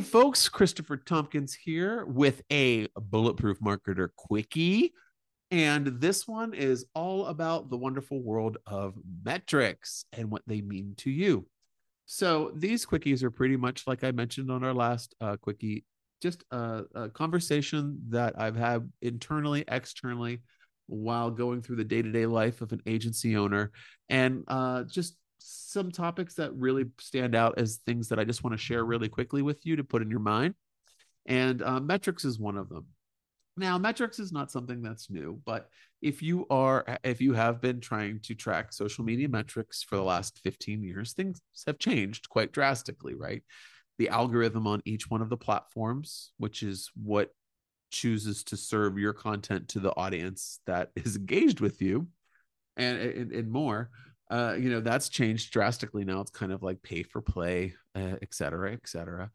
Hey, folks, Christopher Tompkins here with a Bulletproof Marketer Quickie. And this one is all about the wonderful world of metrics and what they mean to you. So, these quickies are pretty much like I mentioned on our last uh, quickie, just a, a conversation that I've had internally, externally, while going through the day to day life of an agency owner and uh, just some topics that really stand out as things that I just want to share really quickly with you to put in your mind. And uh, metrics is one of them. Now, metrics is not something that's new, but if you are, if you have been trying to track social media metrics for the last 15 years, things have changed quite drastically, right? The algorithm on each one of the platforms, which is what chooses to serve your content to the audience that is engaged with you and, and, and more, uh, you know, that's changed drastically now. It's kind of like pay for play, uh, et cetera, et cetera.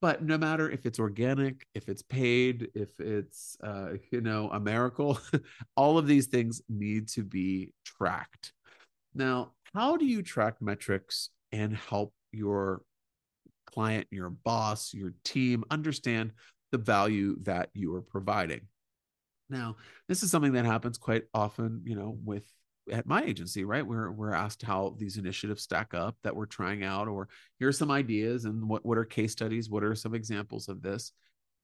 But no matter if it's organic, if it's paid, if it's, uh, you know, a miracle, all of these things need to be tracked. Now, how do you track metrics and help your client, your boss, your team understand the value that you are providing? Now, this is something that happens quite often, you know, with at my agency, right? We're we're asked how these initiatives stack up that we're trying out, or here's some ideas and what what are case studies, what are some examples of this.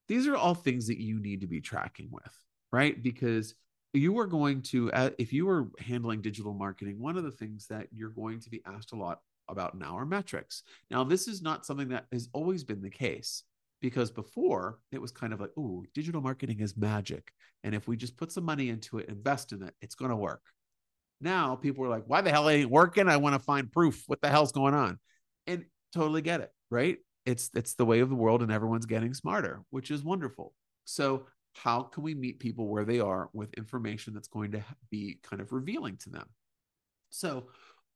These are all things that you need to be tracking with, right? Because you are going to, if you are handling digital marketing, one of the things that you're going to be asked a lot about now are metrics. Now, this is not something that has always been the case because before it was kind of like, oh, digital marketing is magic. And if we just put some money into it, invest in it, it's going to work. Now people are like, why the hell ain't working? I want to find proof. What the hell's going on? And totally get it, right? It's it's the way of the world and everyone's getting smarter, which is wonderful. So how can we meet people where they are with information that's going to be kind of revealing to them? So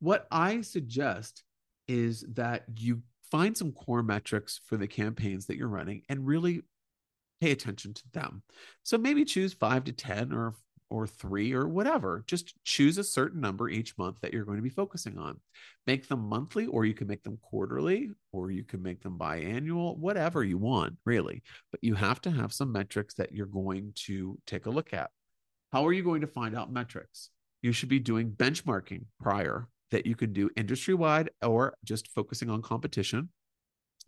what I suggest is that you find some core metrics for the campaigns that you're running and really pay attention to them. So maybe choose 5 to 10 or or three or whatever. Just choose a certain number each month that you're going to be focusing on. Make them monthly, or you can make them quarterly, or you can make them biannual, whatever you want, really. But you have to have some metrics that you're going to take a look at. How are you going to find out metrics? You should be doing benchmarking prior that you can do industry wide or just focusing on competition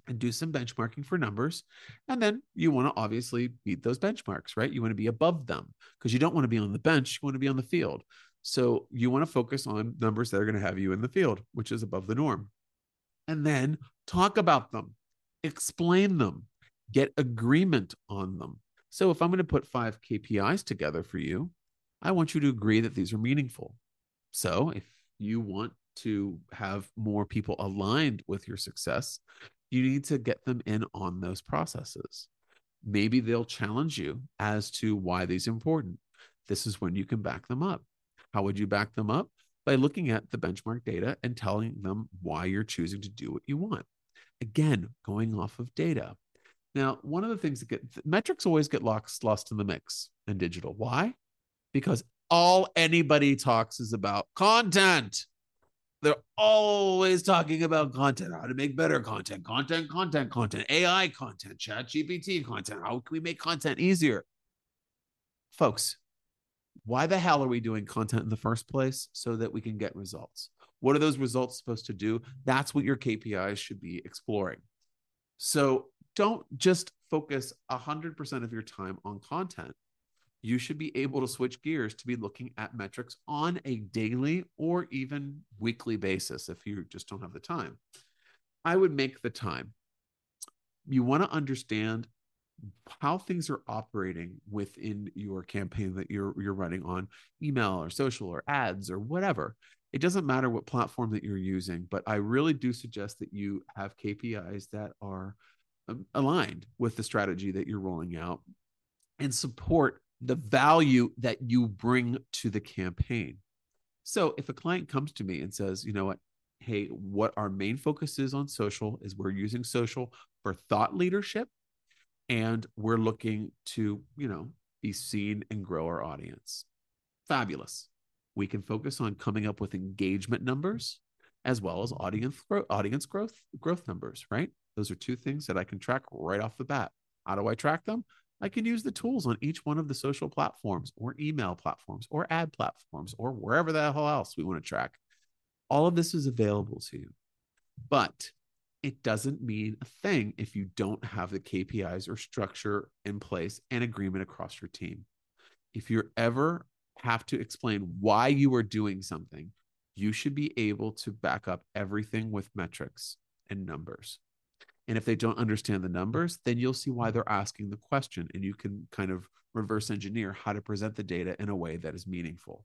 and do some benchmarking for numbers. And then you want to obviously beat those benchmarks, right? You want to be above them because you don't want to be on the bench, you want to be on the field. So you want to focus on numbers that are going to have you in the field, which is above the norm. And then talk about them, explain them, get agreement on them. So if I'm going to put five KPIs together for you, I want you to agree that these are meaningful. So if you want to have more people aligned with your success, you need to get them in on those processes. Maybe they'll challenge you as to why these are important. This is when you can back them up. How would you back them up? By looking at the benchmark data and telling them why you're choosing to do what you want. Again, going off of data. Now, one of the things that get metrics always get lost, lost in the mix in digital. Why? Because all anybody talks is about content. They're always talking about content, how to make better content, content, content, content, AI content, chat GPT content. How can we make content easier? Folks, why the hell are we doing content in the first place? So that we can get results. What are those results supposed to do? That's what your KPIs should be exploring. So don't just focus 100% of your time on content you should be able to switch gears to be looking at metrics on a daily or even weekly basis if you just don't have the time. I would make the time. You want to understand how things are operating within your campaign that you're you're running on email or social or ads or whatever. It doesn't matter what platform that you're using, but I really do suggest that you have KPIs that are um, aligned with the strategy that you're rolling out and support the value that you bring to the campaign. So if a client comes to me and says, you know what, hey, what our main focus is on social is we're using social for thought leadership and we're looking to, you know, be seen and grow our audience. Fabulous. We can focus on coming up with engagement numbers as well as audience audience growth growth numbers, right? Those are two things that I can track right off the bat. How do I track them? I can use the tools on each one of the social platforms or email platforms or ad platforms or wherever the hell else we want to track. All of this is available to you. But it doesn't mean a thing if you don't have the KPIs or structure in place and agreement across your team. If you ever have to explain why you are doing something, you should be able to back up everything with metrics and numbers. And if they don't understand the numbers, then you'll see why they're asking the question and you can kind of reverse engineer how to present the data in a way that is meaningful.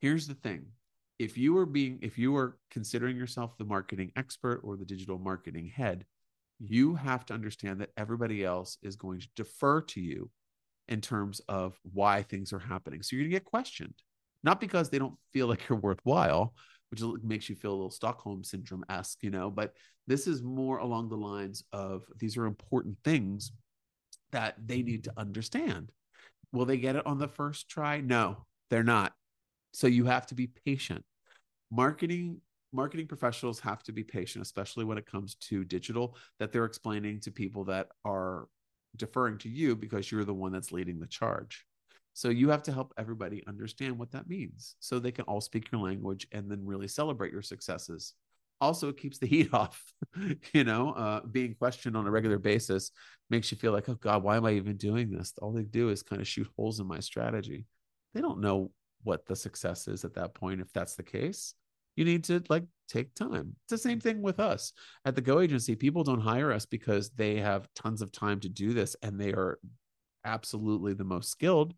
Here's the thing. If you are being if you are considering yourself the marketing expert or the digital marketing head you have to understand that everybody else is going to defer to you in terms of why things are happening. So you're going to get questioned. Not because they don't feel like you're worthwhile which makes you feel a little stockholm syndrome-esque you know but this is more along the lines of these are important things that they need to understand will they get it on the first try no they're not so you have to be patient. Marketing marketing professionals have to be patient, especially when it comes to digital, that they're explaining to people that are deferring to you because you're the one that's leading the charge. So you have to help everybody understand what that means so they can all speak your language and then really celebrate your successes. Also, it keeps the heat off. you know, uh, being questioned on a regular basis makes you feel like, oh God, why am I even doing this? All they do is kind of shoot holes in my strategy. They don't know what the success is at that point if that's the case you need to like take time it's the same thing with us at the go agency people don't hire us because they have tons of time to do this and they are absolutely the most skilled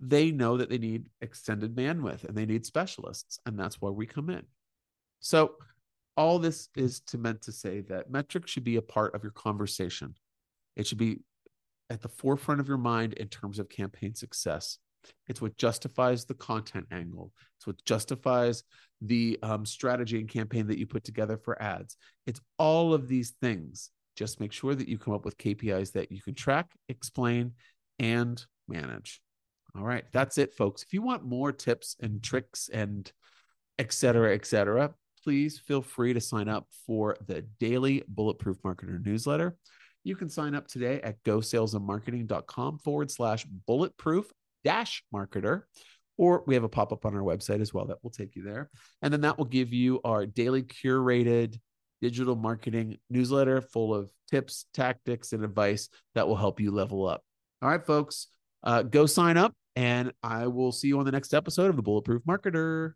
they know that they need extended bandwidth and they need specialists and that's where we come in so all this is to meant to say that metrics should be a part of your conversation it should be at the forefront of your mind in terms of campaign success it's what justifies the content angle. It's what justifies the um, strategy and campaign that you put together for ads. It's all of these things. Just make sure that you come up with KPIs that you can track, explain, and manage. All right, that's it, folks. If you want more tips and tricks and et cetera, et cetera, please feel free to sign up for the daily Bulletproof Marketer newsletter. You can sign up today at gosalesandmarketing.com forward slash bulletproof dash marketer or we have a pop up on our website as well that will take you there. And then that will give you our daily curated digital marketing newsletter full of tips, tactics, and advice that will help you level up. All right, folks, uh, go sign up, and I will see you on the next episode of the Bulletproof Marketer.